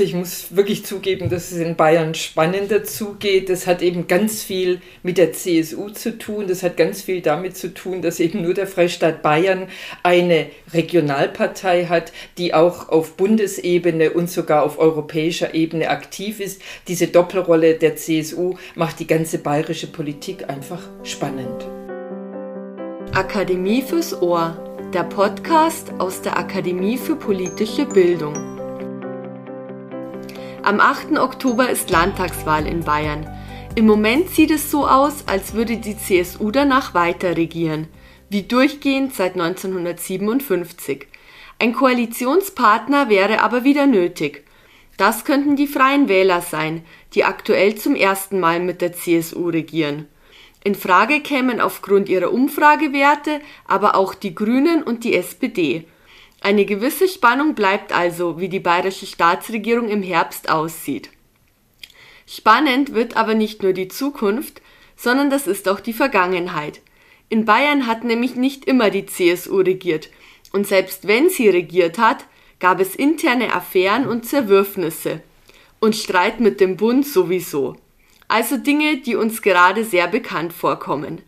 Ich muss wirklich zugeben, dass es in Bayern spannender zugeht. Das hat eben ganz viel mit der CSU zu tun. Das hat ganz viel damit zu tun, dass eben nur der Freistaat Bayern eine Regionalpartei hat, die auch auf Bundesebene und sogar auf europäischer Ebene aktiv ist. Diese Doppelrolle der CSU macht die ganze bayerische Politik einfach spannend. Akademie fürs Ohr, der Podcast aus der Akademie für politische Bildung. Am 8. Oktober ist Landtagswahl in Bayern. Im Moment sieht es so aus, als würde die CSU danach weiter regieren, wie durchgehend seit 1957. Ein Koalitionspartner wäre aber wieder nötig. Das könnten die Freien Wähler sein, die aktuell zum ersten Mal mit der CSU regieren. In Frage kämen aufgrund ihrer Umfragewerte aber auch die Grünen und die SPD. Eine gewisse Spannung bleibt also, wie die bayerische Staatsregierung im Herbst aussieht. Spannend wird aber nicht nur die Zukunft, sondern das ist auch die Vergangenheit. In Bayern hat nämlich nicht immer die CSU regiert, und selbst wenn sie regiert hat, gab es interne Affären und Zerwürfnisse. Und Streit mit dem Bund sowieso. Also Dinge, die uns gerade sehr bekannt vorkommen.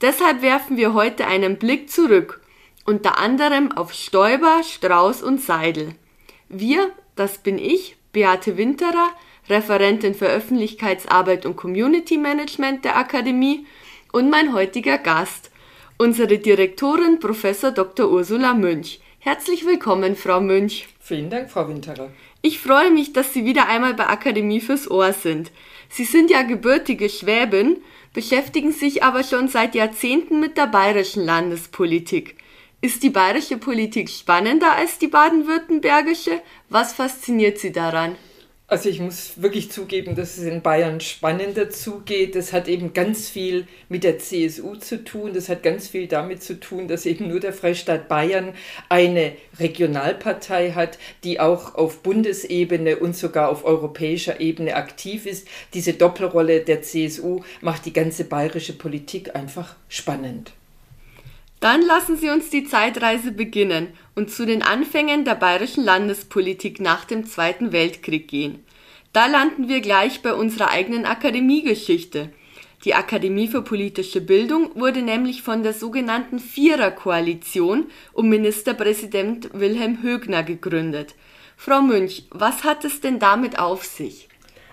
Deshalb werfen wir heute einen Blick zurück unter anderem auf Stoiber, Strauß und Seidel. Wir, das bin ich, Beate Winterer, Referentin für Öffentlichkeitsarbeit und Community Management der Akademie und mein heutiger Gast, unsere Direktorin Prof. Dr. Ursula Münch. Herzlich willkommen, Frau Münch. Vielen Dank, Frau Winterer. Ich freue mich, dass Sie wieder einmal bei Akademie fürs Ohr sind. Sie sind ja gebürtige Schwäbin, beschäftigen sich aber schon seit Jahrzehnten mit der bayerischen Landespolitik. Ist die bayerische Politik spannender als die baden-württembergische? Was fasziniert Sie daran? Also ich muss wirklich zugeben, dass es in Bayern spannender zugeht. Das hat eben ganz viel mit der CSU zu tun. Das hat ganz viel damit zu tun, dass eben nur der Freistaat Bayern eine Regionalpartei hat, die auch auf Bundesebene und sogar auf europäischer Ebene aktiv ist. Diese Doppelrolle der CSU macht die ganze bayerische Politik einfach spannend. Dann lassen Sie uns die Zeitreise beginnen und zu den Anfängen der bayerischen Landespolitik nach dem Zweiten Weltkrieg gehen. Da landen wir gleich bei unserer eigenen Akademiegeschichte. Die Akademie für politische Bildung wurde nämlich von der sogenannten Viererkoalition um Ministerpräsident Wilhelm Högner gegründet. Frau Münch, was hat es denn damit auf sich?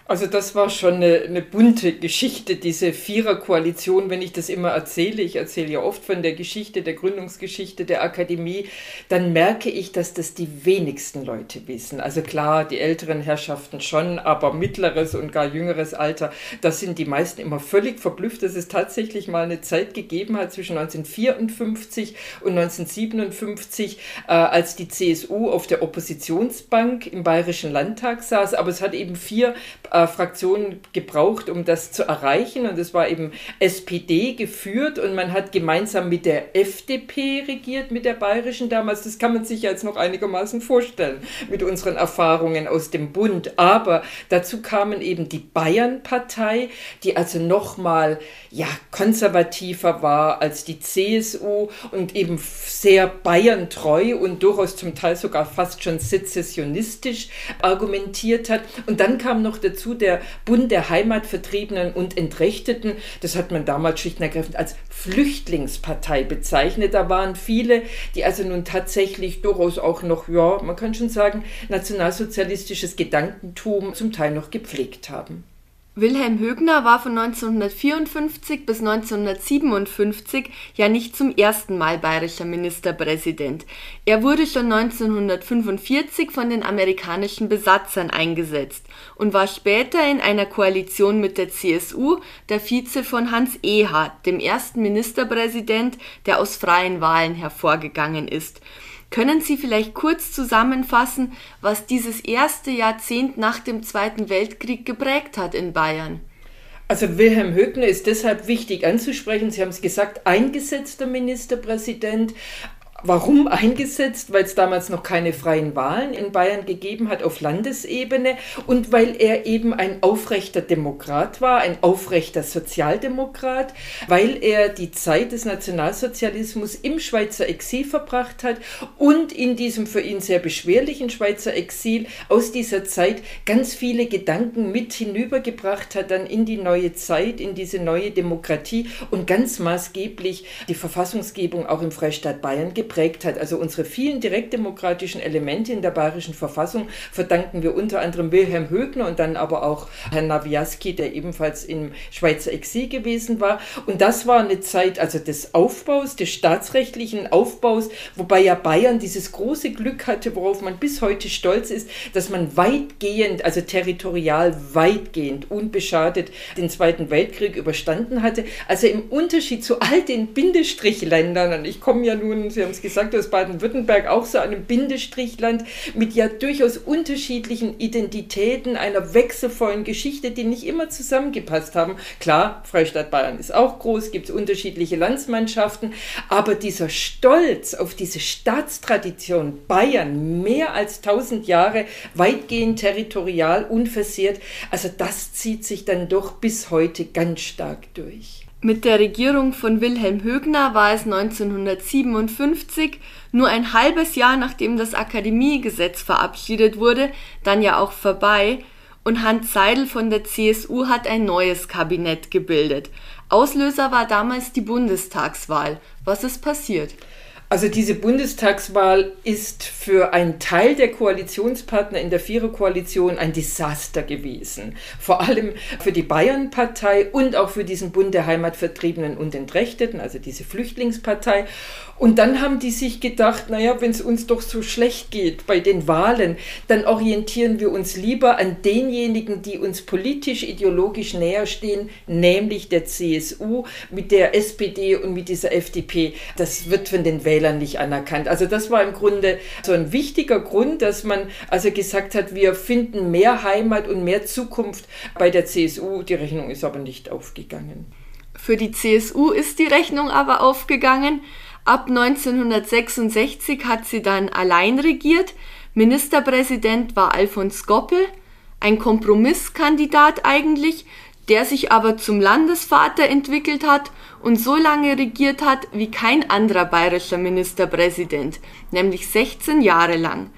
Also das war schon eine, eine, bunte Geschichte, diese Viererkoalition, wenn ich das immer erzähle. Ich erzähle ja oft von der Geschichte, der Gründungsgeschichte der Akademie. Dann merke ich, dass das die wenigsten Leute wissen. Also klar, die älteren Herrschaften schon, aber mittleres und gar jüngeres Alter, das sind die meisten immer völlig verblüfft, dass es tatsächlich mal eine Zeit gegeben hat zwischen 1954 und 1957, äh, als die CSU auf der Oppositionsbank im Bayerischen Landtag saß. Aber es hat eben vier äh, Fraktionen gebraucht, um das zu erreichen. Und es war eben SPD geführt und man hat gemeinsam mit der FDP regiert, mit der bayerischen damals. Das kann man sich jetzt noch einigermaßen vorstellen mit unseren Erfahrungen aus dem Bund. Aber dazu kamen eben die Bayern-Partei, die also nochmal ja, konservativer war als die CSU und eben sehr bayerntreu und durchaus zum Teil sogar fast schon sezessionistisch argumentiert hat. Und dann kam noch dazu, dazu der Bund der Heimatvertriebenen und Entrechteten. Das hat man damals schlicht und ergreifend als Flüchtlingspartei bezeichnet. Da waren viele, die also nun tatsächlich durchaus auch noch, ja, man kann schon sagen, nationalsozialistisches Gedankentum zum Teil noch gepflegt haben. Wilhelm Högner war von 1954 bis 1957 ja nicht zum ersten Mal bayerischer Ministerpräsident. Er wurde schon 1945 von den amerikanischen Besatzern eingesetzt und war später in einer Koalition mit der CSU der Vize von Hans Ehard, dem ersten Ministerpräsident, der aus freien Wahlen hervorgegangen ist. Können Sie vielleicht kurz zusammenfassen, was dieses erste Jahrzehnt nach dem Zweiten Weltkrieg geprägt hat in Bayern? Also Wilhelm Högner ist deshalb wichtig anzusprechen. Sie haben es gesagt, eingesetzter Ministerpräsident, Warum eingesetzt? Weil es damals noch keine freien Wahlen in Bayern gegeben hat auf Landesebene und weil er eben ein aufrechter Demokrat war, ein aufrechter Sozialdemokrat, weil er die Zeit des Nationalsozialismus im Schweizer Exil verbracht hat und in diesem für ihn sehr beschwerlichen Schweizer Exil aus dieser Zeit ganz viele Gedanken mit hinübergebracht hat dann in die neue Zeit, in diese neue Demokratie und ganz maßgeblich die Verfassungsgebung auch im Freistaat Bayern geprägt geprägt hat. Also unsere vielen direktdemokratischen Elemente in der bayerischen Verfassung verdanken wir unter anderem Wilhelm Högner und dann aber auch Herrn Nawiaski, der ebenfalls im Schweizer Exil gewesen war. Und das war eine Zeit also des Aufbaus, des staatsrechtlichen Aufbaus, wobei ja Bayern dieses große Glück hatte, worauf man bis heute stolz ist, dass man weitgehend, also territorial weitgehend, unbeschadet den Zweiten Weltkrieg überstanden hatte. Also im Unterschied zu all den Bindestrichländern, und ich komme ja nun, Sie haben es gesagt, aus Baden-Württemberg auch so einem Bindestrichland mit ja durchaus unterschiedlichen Identitäten, einer wechselvollen Geschichte, die nicht immer zusammengepasst haben. Klar, Freistaat Bayern ist auch groß, gibt es unterschiedliche Landsmannschaften, aber dieser Stolz auf diese Staatstradition Bayern, mehr als 1000 Jahre, weitgehend territorial, unversehrt, also das zieht sich dann doch bis heute ganz stark durch. Mit der Regierung von Wilhelm Högner war es 1957, nur ein halbes Jahr nachdem das Akademiegesetz verabschiedet wurde, dann ja auch vorbei, und Hans Seidel von der CSU hat ein neues Kabinett gebildet. Auslöser war damals die Bundestagswahl. Was ist passiert? Also diese Bundestagswahl ist für einen Teil der Koalitionspartner in der Viererkoalition ein Desaster gewesen. Vor allem für die Bayernpartei und auch für diesen Bund der Heimatvertriebenen und Entrechteten, also diese Flüchtlingspartei. Und dann haben die sich gedacht, naja, wenn es uns doch so schlecht geht bei den Wahlen, dann orientieren wir uns lieber an denjenigen, die uns politisch, ideologisch näher stehen, nämlich der CSU mit der SPD und mit dieser FDP. Das wird von den Wählern nicht anerkannt. Also das war im Grunde so ein wichtiger Grund, dass man also gesagt hat, wir finden mehr Heimat und mehr Zukunft bei der CSU. Die Rechnung ist aber nicht aufgegangen. Für die CSU ist die Rechnung aber aufgegangen. Ab 1966 hat sie dann allein regiert. Ministerpräsident war Alfons Goppel, ein Kompromisskandidat eigentlich, der sich aber zum Landesvater entwickelt hat und so lange regiert hat wie kein anderer bayerischer Ministerpräsident, nämlich 16 Jahre lang.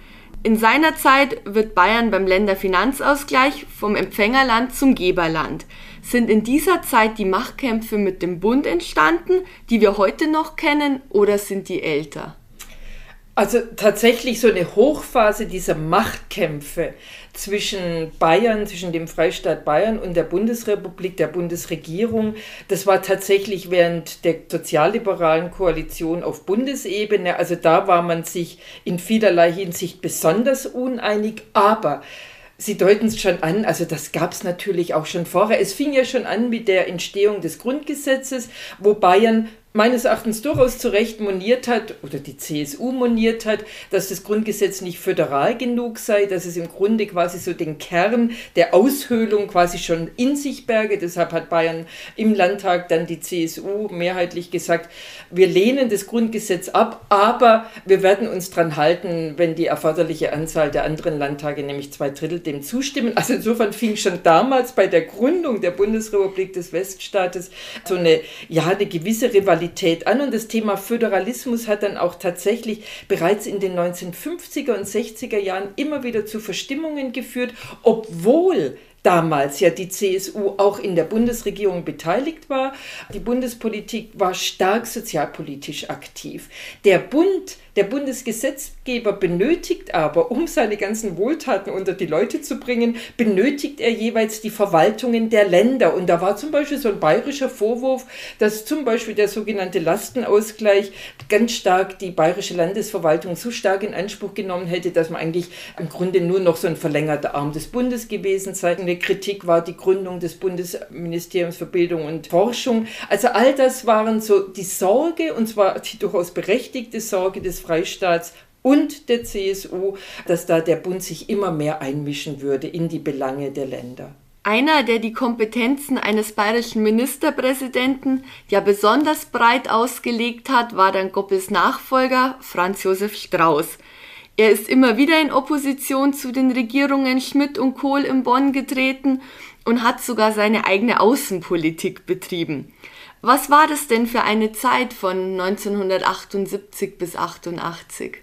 In seiner Zeit wird Bayern beim Länderfinanzausgleich vom Empfängerland zum Geberland. Sind in dieser Zeit die Machtkämpfe mit dem Bund entstanden, die wir heute noch kennen, oder sind die älter? Also tatsächlich so eine Hochphase dieser Machtkämpfe zwischen Bayern, zwischen dem Freistaat Bayern und der Bundesrepublik, der Bundesregierung, das war tatsächlich während der sozialliberalen Koalition auf Bundesebene. Also da war man sich in vielerlei Hinsicht besonders uneinig, aber Sie deuten es schon an, also das gab es natürlich auch schon vorher. Es fing ja schon an mit der Entstehung des Grundgesetzes, wo Bayern meines Erachtens durchaus zu Recht moniert hat, oder die CSU moniert hat, dass das Grundgesetz nicht föderal genug sei, dass es im Grunde quasi so den Kern der Aushöhlung quasi schon in sich berge. Deshalb hat Bayern im Landtag dann die CSU mehrheitlich gesagt, wir lehnen das Grundgesetz ab, aber wir werden uns dran halten, wenn die erforderliche Anzahl der anderen Landtage, nämlich zwei Drittel, dem zustimmen. Also insofern fing schon damals bei der Gründung der Bundesrepublik des Weststaates so eine, ja, eine gewisse Rivalität Qualität an und das Thema Föderalismus hat dann auch tatsächlich bereits in den 1950er und 60er Jahren immer wieder zu Verstimmungen geführt, obwohl damals ja die CSU auch in der Bundesregierung beteiligt war. Die Bundespolitik war stark sozialpolitisch aktiv. Der Bund der Bundesgesetzgeber benötigt aber, um seine ganzen Wohltaten unter die Leute zu bringen, benötigt er jeweils die Verwaltungen der Länder. Und da war zum Beispiel so ein bayerischer Vorwurf, dass zum Beispiel der sogenannte Lastenausgleich ganz stark die bayerische Landesverwaltung so stark in Anspruch genommen hätte, dass man eigentlich im Grunde nur noch so ein verlängerter Arm des Bundes gewesen sei. Eine Kritik war die Gründung des Bundesministeriums für Bildung und Forschung. Also all das waren so die Sorge, und zwar die durchaus berechtigte Sorge des Freistaats und der CSU, dass da der Bund sich immer mehr einmischen würde in die Belange der Länder. Einer, der die Kompetenzen eines bayerischen Ministerpräsidenten ja besonders breit ausgelegt hat, war dann Goppes Nachfolger Franz Josef Strauß. Er ist immer wieder in Opposition zu den Regierungen Schmidt und Kohl in Bonn getreten und hat sogar seine eigene Außenpolitik betrieben. Was war das denn für eine Zeit von 1978 bis 88?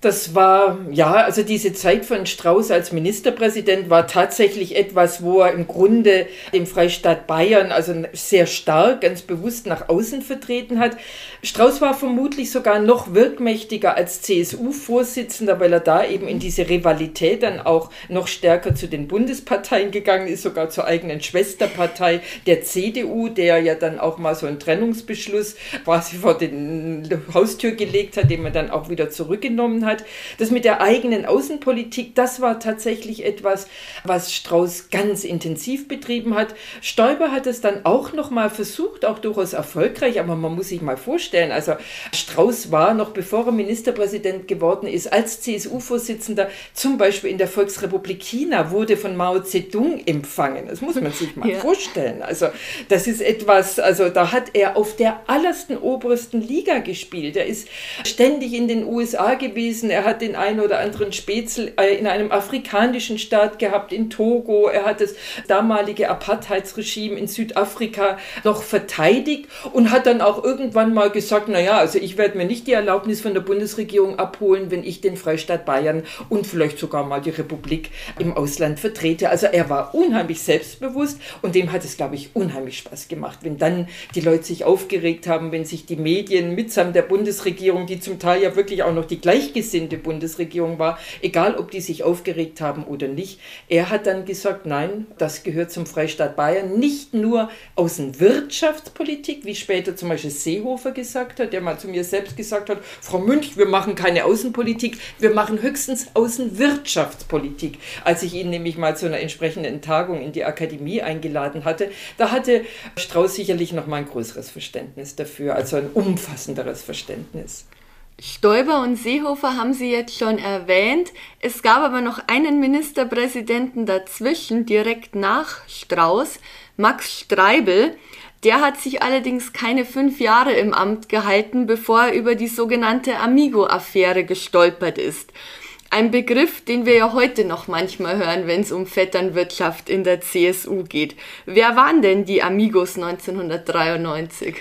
Das war, ja, also diese Zeit von Strauß als Ministerpräsident war tatsächlich etwas, wo er im Grunde den Freistaat Bayern also sehr stark, ganz bewusst nach außen vertreten hat. Strauß war vermutlich sogar noch wirkmächtiger als CSU-Vorsitzender, weil er da eben in diese Rivalität dann auch noch stärker zu den Bundesparteien gegangen ist, sogar zur eigenen Schwesterpartei der CDU, der ja dann auch mal so einen Trennungsbeschluss quasi vor den Haustür gelegt hat, den man dann auch wieder zurückgenommen hat hat. Das mit der eigenen Außenpolitik, das war tatsächlich etwas, was Strauß ganz intensiv betrieben hat. Stoiber hat es dann auch noch mal versucht, auch durchaus erfolgreich, aber man muss sich mal vorstellen, also Strauß war noch bevor er Ministerpräsident geworden ist, als CSU-Vorsitzender zum Beispiel in der Volksrepublik China wurde von Mao Zedong empfangen. Das muss man sich mal ja. vorstellen. Also das ist etwas, also da hat er auf der allersten obersten Liga gespielt. Er ist ständig in den USA gewesen gewesen. Er hat den einen oder anderen Spätzl äh, in einem afrikanischen Staat gehabt, in Togo. Er hat das damalige Apartheidsregime in Südafrika noch verteidigt und hat dann auch irgendwann mal gesagt, naja, also ich werde mir nicht die Erlaubnis von der Bundesregierung abholen, wenn ich den Freistaat Bayern und vielleicht sogar mal die Republik im Ausland vertrete. Also er war unheimlich selbstbewusst und dem hat es, glaube ich, unheimlich Spaß gemacht, wenn dann die Leute sich aufgeregt haben, wenn sich die Medien mitsamt der Bundesregierung, die zum Teil ja wirklich auch noch die Gleichgesinnten gleichgesinnte Bundesregierung war, egal ob die sich aufgeregt haben oder nicht. Er hat dann gesagt, nein, das gehört zum Freistaat Bayern, nicht nur Außenwirtschaftspolitik, wie später zum Beispiel Seehofer gesagt hat, der mal zu mir selbst gesagt hat, Frau Münch, wir machen keine Außenpolitik, wir machen höchstens Außenwirtschaftspolitik. Als ich ihn nämlich mal zu einer entsprechenden Tagung in die Akademie eingeladen hatte, da hatte Strauß sicherlich noch mal ein größeres Verständnis dafür, also ein umfassenderes Verständnis. Stoiber und Seehofer haben Sie jetzt schon erwähnt. Es gab aber noch einen Ministerpräsidenten dazwischen, direkt nach Strauß, Max Streibel. Der hat sich allerdings keine fünf Jahre im Amt gehalten, bevor er über die sogenannte Amigo-Affäre gestolpert ist. Ein Begriff, den wir ja heute noch manchmal hören, wenn es um Vetternwirtschaft in der CSU geht. Wer waren denn die Amigos 1993?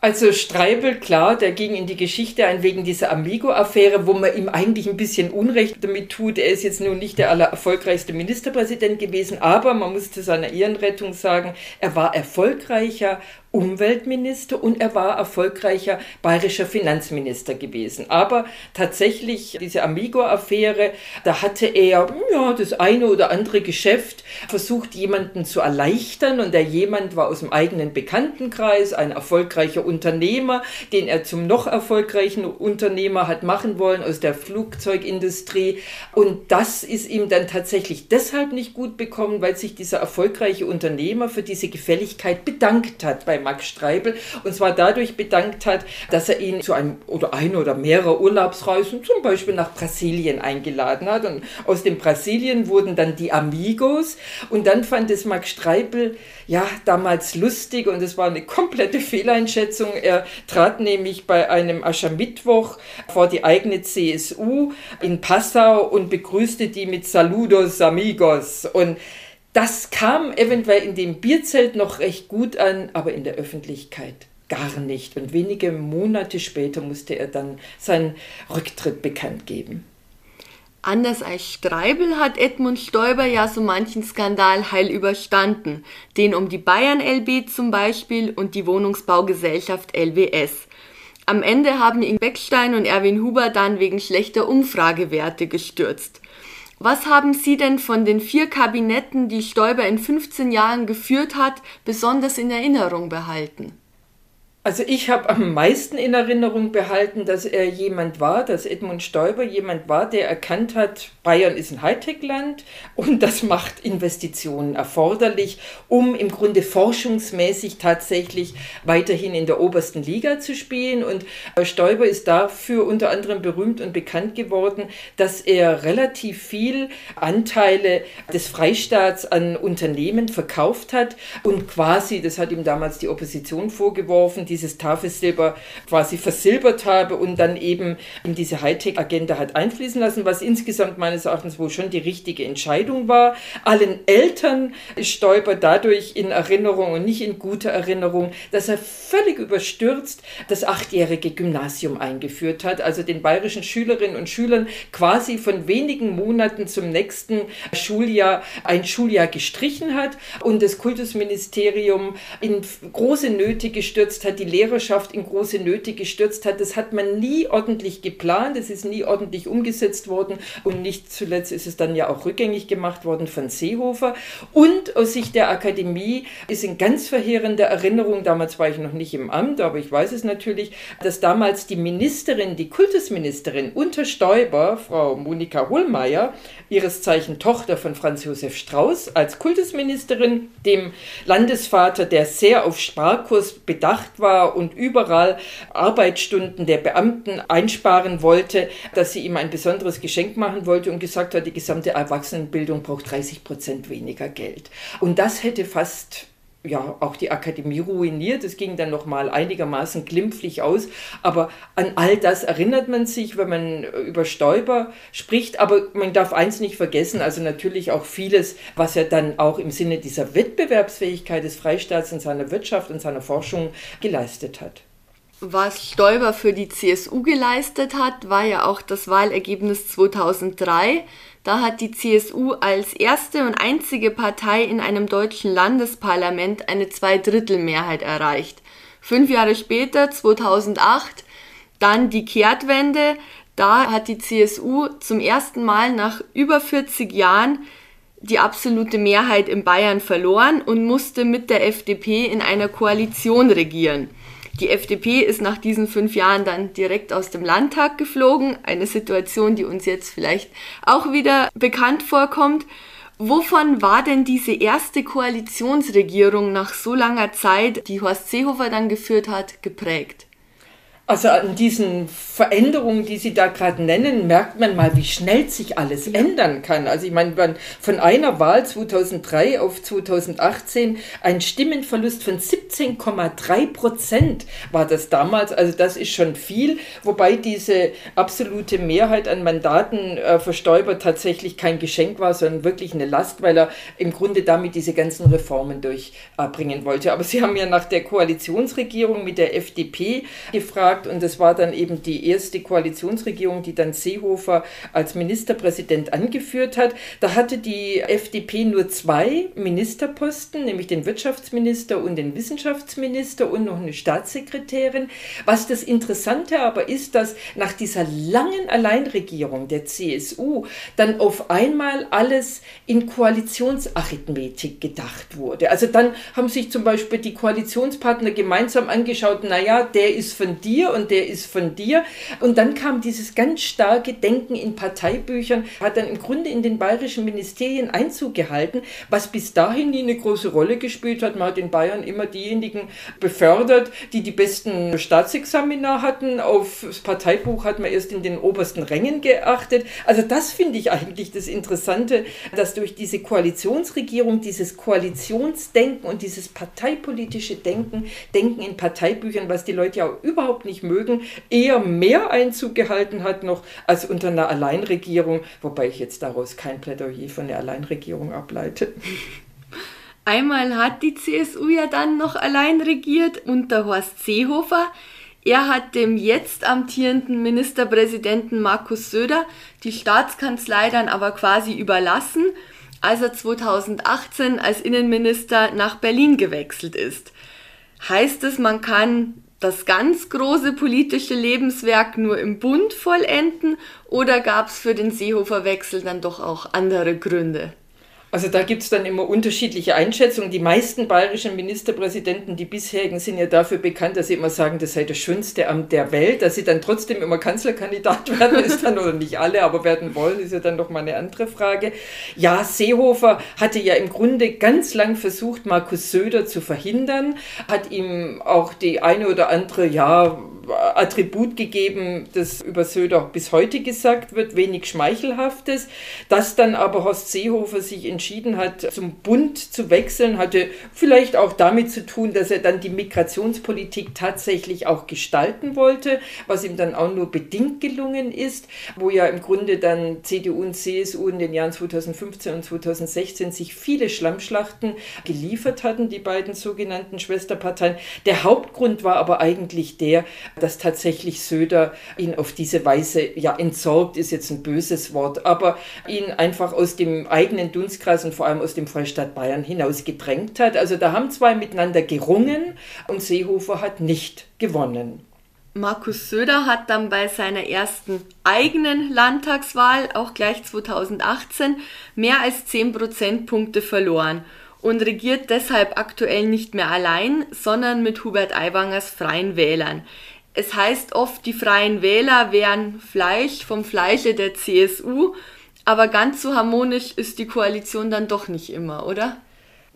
Also Streibel, klar, der ging in die Geschichte ein wegen dieser Amigo-Affäre, wo man ihm eigentlich ein bisschen Unrecht damit tut. Er ist jetzt nun nicht der allererfolgreichste Ministerpräsident gewesen, aber man muss zu seiner Ehrenrettung sagen, er war erfolgreicher Umweltminister und er war erfolgreicher bayerischer Finanzminister gewesen. Aber tatsächlich diese Amigo-Affäre, da hatte er ja, das eine oder andere Geschäft versucht, jemanden zu erleichtern und der jemand war aus dem eigenen Bekanntenkreis, ein erfolgreicher Unternehmer, den er zum noch erfolgreichen Unternehmer hat machen wollen aus der Flugzeugindustrie. Und das ist ihm dann tatsächlich deshalb nicht gut bekommen, weil sich dieser erfolgreiche Unternehmer für diese Gefälligkeit bedankt hat bei Max Streibel und zwar dadurch bedankt hat, dass er ihn zu einem oder ein oder mehrere Urlaubsreisen, zum Beispiel nach Brasilien eingeladen hat. Und aus dem Brasilien wurden dann die Amigos und dann fand es Max Streibel ja damals lustig und es war eine komplette Fehleinschätzung. Er trat nämlich bei einem Aschermittwoch vor die eigene CSU in Passau und begrüßte die mit Saludos Amigos und das kam eventuell in dem Bierzelt noch recht gut an, aber in der Öffentlichkeit gar nicht. Und wenige Monate später musste er dann seinen Rücktritt bekannt geben. Anders als Streibel hat Edmund Stoiber ja so manchen Skandal heil überstanden, den um die Bayern LB zum Beispiel und die Wohnungsbaugesellschaft LWS. Am Ende haben ihn Beckstein und Erwin Huber dann wegen schlechter Umfragewerte gestürzt. Was haben Sie denn von den vier Kabinetten, die Stoiber in 15 Jahren geführt hat, besonders in Erinnerung behalten? Also ich habe am meisten in Erinnerung behalten, dass er jemand war, dass Edmund Stoiber jemand war, der erkannt hat, Bayern ist ein Hightech-Land und das macht Investitionen erforderlich, um im Grunde forschungsmäßig tatsächlich weiterhin in der obersten Liga zu spielen. Und Stoiber ist dafür unter anderem berühmt und bekannt geworden, dass er relativ viel Anteile des Freistaats an Unternehmen verkauft hat und quasi, das hat ihm damals die Opposition vorgeworfen, dieses Tafelsilber quasi versilbert habe und dann eben in diese Hightech-Agenda hat einfließen lassen, was insgesamt meines Erachtens wohl schon die richtige Entscheidung war. Allen Eltern Stoiber dadurch in Erinnerung und nicht in guter Erinnerung, dass er völlig überstürzt das achtjährige Gymnasium eingeführt hat, also den bayerischen Schülerinnen und Schülern quasi von wenigen Monaten zum nächsten Schuljahr ein Schuljahr gestrichen hat und das Kultusministerium in große Nöte gestürzt hat, die Lehrerschaft in große Nöte gestürzt hat. Das hat man nie ordentlich geplant, es ist nie ordentlich umgesetzt worden und nicht zuletzt ist es dann ja auch rückgängig gemacht worden von Seehofer. Und aus Sicht der Akademie ist in ganz verheerender Erinnerung, damals war ich noch nicht im Amt, aber ich weiß es natürlich, dass damals die Ministerin, die Kultusministerin unter Stoiber, Frau Monika Hohlmeier, ihres Zeichen Tochter von Franz Josef Strauß, als Kultusministerin dem Landesvater, der sehr auf Sparkurs bedacht war, war und überall Arbeitsstunden der Beamten einsparen wollte, dass sie ihm ein besonderes Geschenk machen wollte und gesagt hat, die gesamte Erwachsenenbildung braucht 30 Prozent weniger Geld. Und das hätte fast ja, auch die Akademie ruiniert. Es ging dann nochmal einigermaßen glimpflich aus. Aber an all das erinnert man sich, wenn man über Stoiber spricht. Aber man darf eins nicht vergessen, also natürlich auch vieles, was er dann auch im Sinne dieser Wettbewerbsfähigkeit des Freistaats in seiner Wirtschaft und seiner Forschung geleistet hat. Was Stoiber für die CSU geleistet hat, war ja auch das Wahlergebnis 2003. Da hat die CSU als erste und einzige Partei in einem deutschen Landesparlament eine Zweidrittelmehrheit erreicht. Fünf Jahre später, 2008, dann die Kehrtwende. Da hat die CSU zum ersten Mal nach über 40 Jahren die absolute Mehrheit in Bayern verloren und musste mit der FDP in einer Koalition regieren. Die FDP ist nach diesen fünf Jahren dann direkt aus dem Landtag geflogen. Eine Situation, die uns jetzt vielleicht auch wieder bekannt vorkommt. Wovon war denn diese erste Koalitionsregierung nach so langer Zeit, die Horst Seehofer dann geführt hat, geprägt? Also an diesen Veränderungen, die Sie da gerade nennen, merkt man mal, wie schnell sich alles ja. ändern kann. Also ich meine, von einer Wahl 2003 auf 2018 ein Stimmenverlust von 17,3 Prozent war das damals. Also das ist schon viel, wobei diese absolute Mehrheit an Mandaten äh, für Stoiber tatsächlich kein Geschenk war, sondern wirklich eine Last, weil er im Grunde damit diese ganzen Reformen durchbringen wollte. Aber Sie haben ja nach der Koalitionsregierung mit der FDP gefragt, gesagt und es war dann eben die erste Koalitionsregierung, die dann Seehofer als Ministerpräsident angeführt hat. Da hatte die FDP nur zwei Ministerposten, nämlich den Wirtschaftsminister und den Wissenschaftsminister und noch eine Staatssekretärin. Was das Interessante aber ist, dass nach dieser langen Alleinregierung der CSU dann auf einmal alles in Koalitionsarithmetik gedacht wurde. Also dann haben sich zum Beispiel die Koalitionspartner gemeinsam angeschaut, naja, der ist von dir und der ist von dir. Und dann kam dieses ganz starke Denken in Parteibüchern, hat dann im Grunde in den bayerischen Ministerien Einzug gehalten, was bis dahin nie eine große Rolle gespielt hat. Man hat in Bayern immer diejenigen befördert, die die besten Staatsexamina hatten. Auf das Parteibuch hat man erst in den obersten Rängen geachtet. Also das finde ich eigentlich das Interessante, dass durch diese Koalitionsregierung dieses Koalitionsdenken und dieses parteipolitische Denken, Denken in Parteibüchern, was die Leute ja überhaupt nicht nicht mögen, eher mehr Einzug gehalten hat noch als unter einer Alleinregierung, wobei ich jetzt daraus kein Plädoyer von der Alleinregierung ableite. Einmal hat die CSU ja dann noch allein regiert unter Horst Seehofer. Er hat dem jetzt amtierenden Ministerpräsidenten Markus Söder die Staatskanzlei dann aber quasi überlassen, als er 2018 als Innenminister nach Berlin gewechselt ist. Heißt es, man kann das ganz große politische Lebenswerk nur im Bund vollenden oder gab es für den Seehofer-Wechsel dann doch auch andere Gründe? Also da gibt es dann immer unterschiedliche Einschätzungen. Die meisten bayerischen Ministerpräsidenten, die bisherigen, sind ja dafür bekannt, dass sie immer sagen, das sei das schönste Amt der Welt. Dass sie dann trotzdem immer Kanzlerkandidat werden, ist dann, oder nicht alle, aber werden wollen, ist ja dann noch mal eine andere Frage. Ja, Seehofer hatte ja im Grunde ganz lang versucht, Markus Söder zu verhindern, hat ihm auch die eine oder andere, ja, Attribut gegeben, das über Söder bis heute gesagt wird, wenig Schmeichelhaftes. Dass dann aber Horst Seehofer sich entschieden hat, zum Bund zu wechseln, hatte vielleicht auch damit zu tun, dass er dann die Migrationspolitik tatsächlich auch gestalten wollte, was ihm dann auch nur bedingt gelungen ist, wo ja im Grunde dann CDU und CSU in den Jahren 2015 und 2016 sich viele Schlammschlachten geliefert hatten, die beiden sogenannten Schwesterparteien. Der Hauptgrund war aber eigentlich der, dass tatsächlich Söder ihn auf diese Weise, ja, entsorgt ist jetzt ein böses Wort, aber ihn einfach aus dem eigenen Dunstkreis und vor allem aus dem Freistaat Bayern hinaus gedrängt hat. Also da haben zwei miteinander gerungen und Seehofer hat nicht gewonnen. Markus Söder hat dann bei seiner ersten eigenen Landtagswahl, auch gleich 2018, mehr als 10 Prozentpunkte verloren und regiert deshalb aktuell nicht mehr allein, sondern mit Hubert Aiwangers Freien Wählern. Es heißt oft, die Freien Wähler wären Fleisch vom Fleische der CSU, aber ganz so harmonisch ist die Koalition dann doch nicht immer, oder?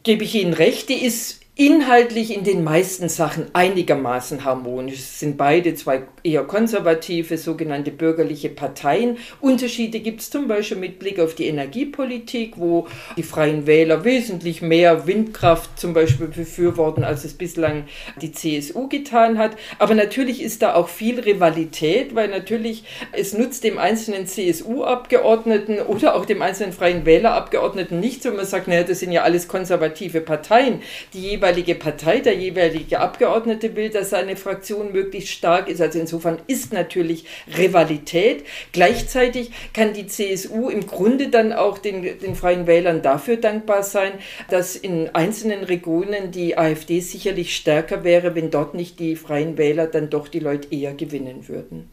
Gebe ich Ihnen recht, die ist inhaltlich in den meisten Sachen einigermaßen harmonisch. Es sind beide zwei eher konservative, sogenannte bürgerliche Parteien. Unterschiede gibt es zum Beispiel mit Blick auf die Energiepolitik, wo die Freien Wähler wesentlich mehr Windkraft zum Beispiel befürworten, als es bislang die CSU getan hat. Aber natürlich ist da auch viel Rivalität, weil natürlich es nutzt dem einzelnen CSU-Abgeordneten oder auch dem einzelnen Freien Wähler-Abgeordneten nichts, wenn man sagt, naja, das sind ja alles konservative Parteien, die jeweilige Partei, der jeweilige Abgeordnete will, dass seine Fraktion möglichst stark ist. Also insofern ist natürlich Rivalität. Gleichzeitig kann die CSU im Grunde dann auch den, den Freien Wählern dafür dankbar sein, dass in einzelnen Regionen die AfD sicherlich stärker wäre, wenn dort nicht die Freien Wähler dann doch die Leute eher gewinnen würden.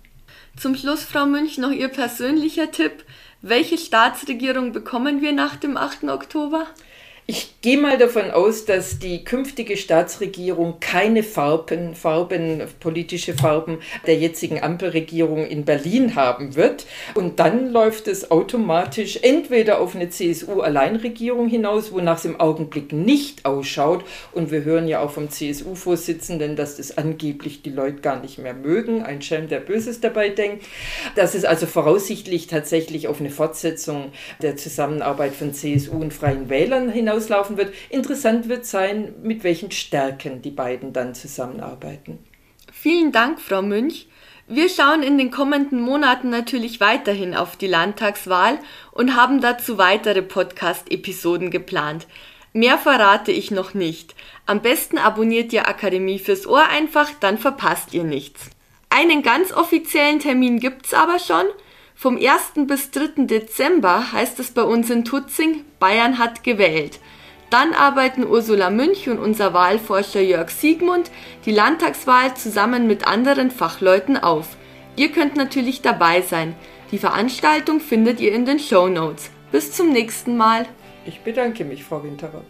Zum Schluss, Frau Münch, noch Ihr persönlicher Tipp. Welche Staatsregierung bekommen wir nach dem 8. Oktober? Ich gehe mal davon aus, dass die künftige Staatsregierung keine Farben, Farben, politische Farben der jetzigen Ampelregierung in Berlin haben wird. Und dann läuft es automatisch entweder auf eine CSU-Alleinregierung hinaus, wonach es im Augenblick nicht ausschaut. Und wir hören ja auch vom CSU-Vorsitzenden, dass das angeblich die Leute gar nicht mehr mögen. Ein Schelm, der Böses dabei denkt. Dass es also voraussichtlich tatsächlich auf eine Fortsetzung der Zusammenarbeit von CSU und Freien Wählern hinaus auslaufen wird. Interessant wird sein, mit welchen Stärken die beiden dann zusammenarbeiten. Vielen Dank, Frau Münch. Wir schauen in den kommenden Monaten natürlich weiterhin auf die Landtagswahl und haben dazu weitere Podcast-Episoden geplant. Mehr verrate ich noch nicht. Am besten abonniert ihr Akademie fürs Ohr einfach, dann verpasst ihr nichts. Einen ganz offiziellen Termin gibt's aber schon. Vom 1. bis 3. Dezember heißt es bei uns in Tutzing, Bayern hat gewählt. Dann arbeiten Ursula Münch und unser Wahlforscher Jörg Siegmund die Landtagswahl zusammen mit anderen Fachleuten auf. Ihr könnt natürlich dabei sein. Die Veranstaltung findet ihr in den Show Notes. Bis zum nächsten Mal. Ich bedanke mich, Frau Winterer.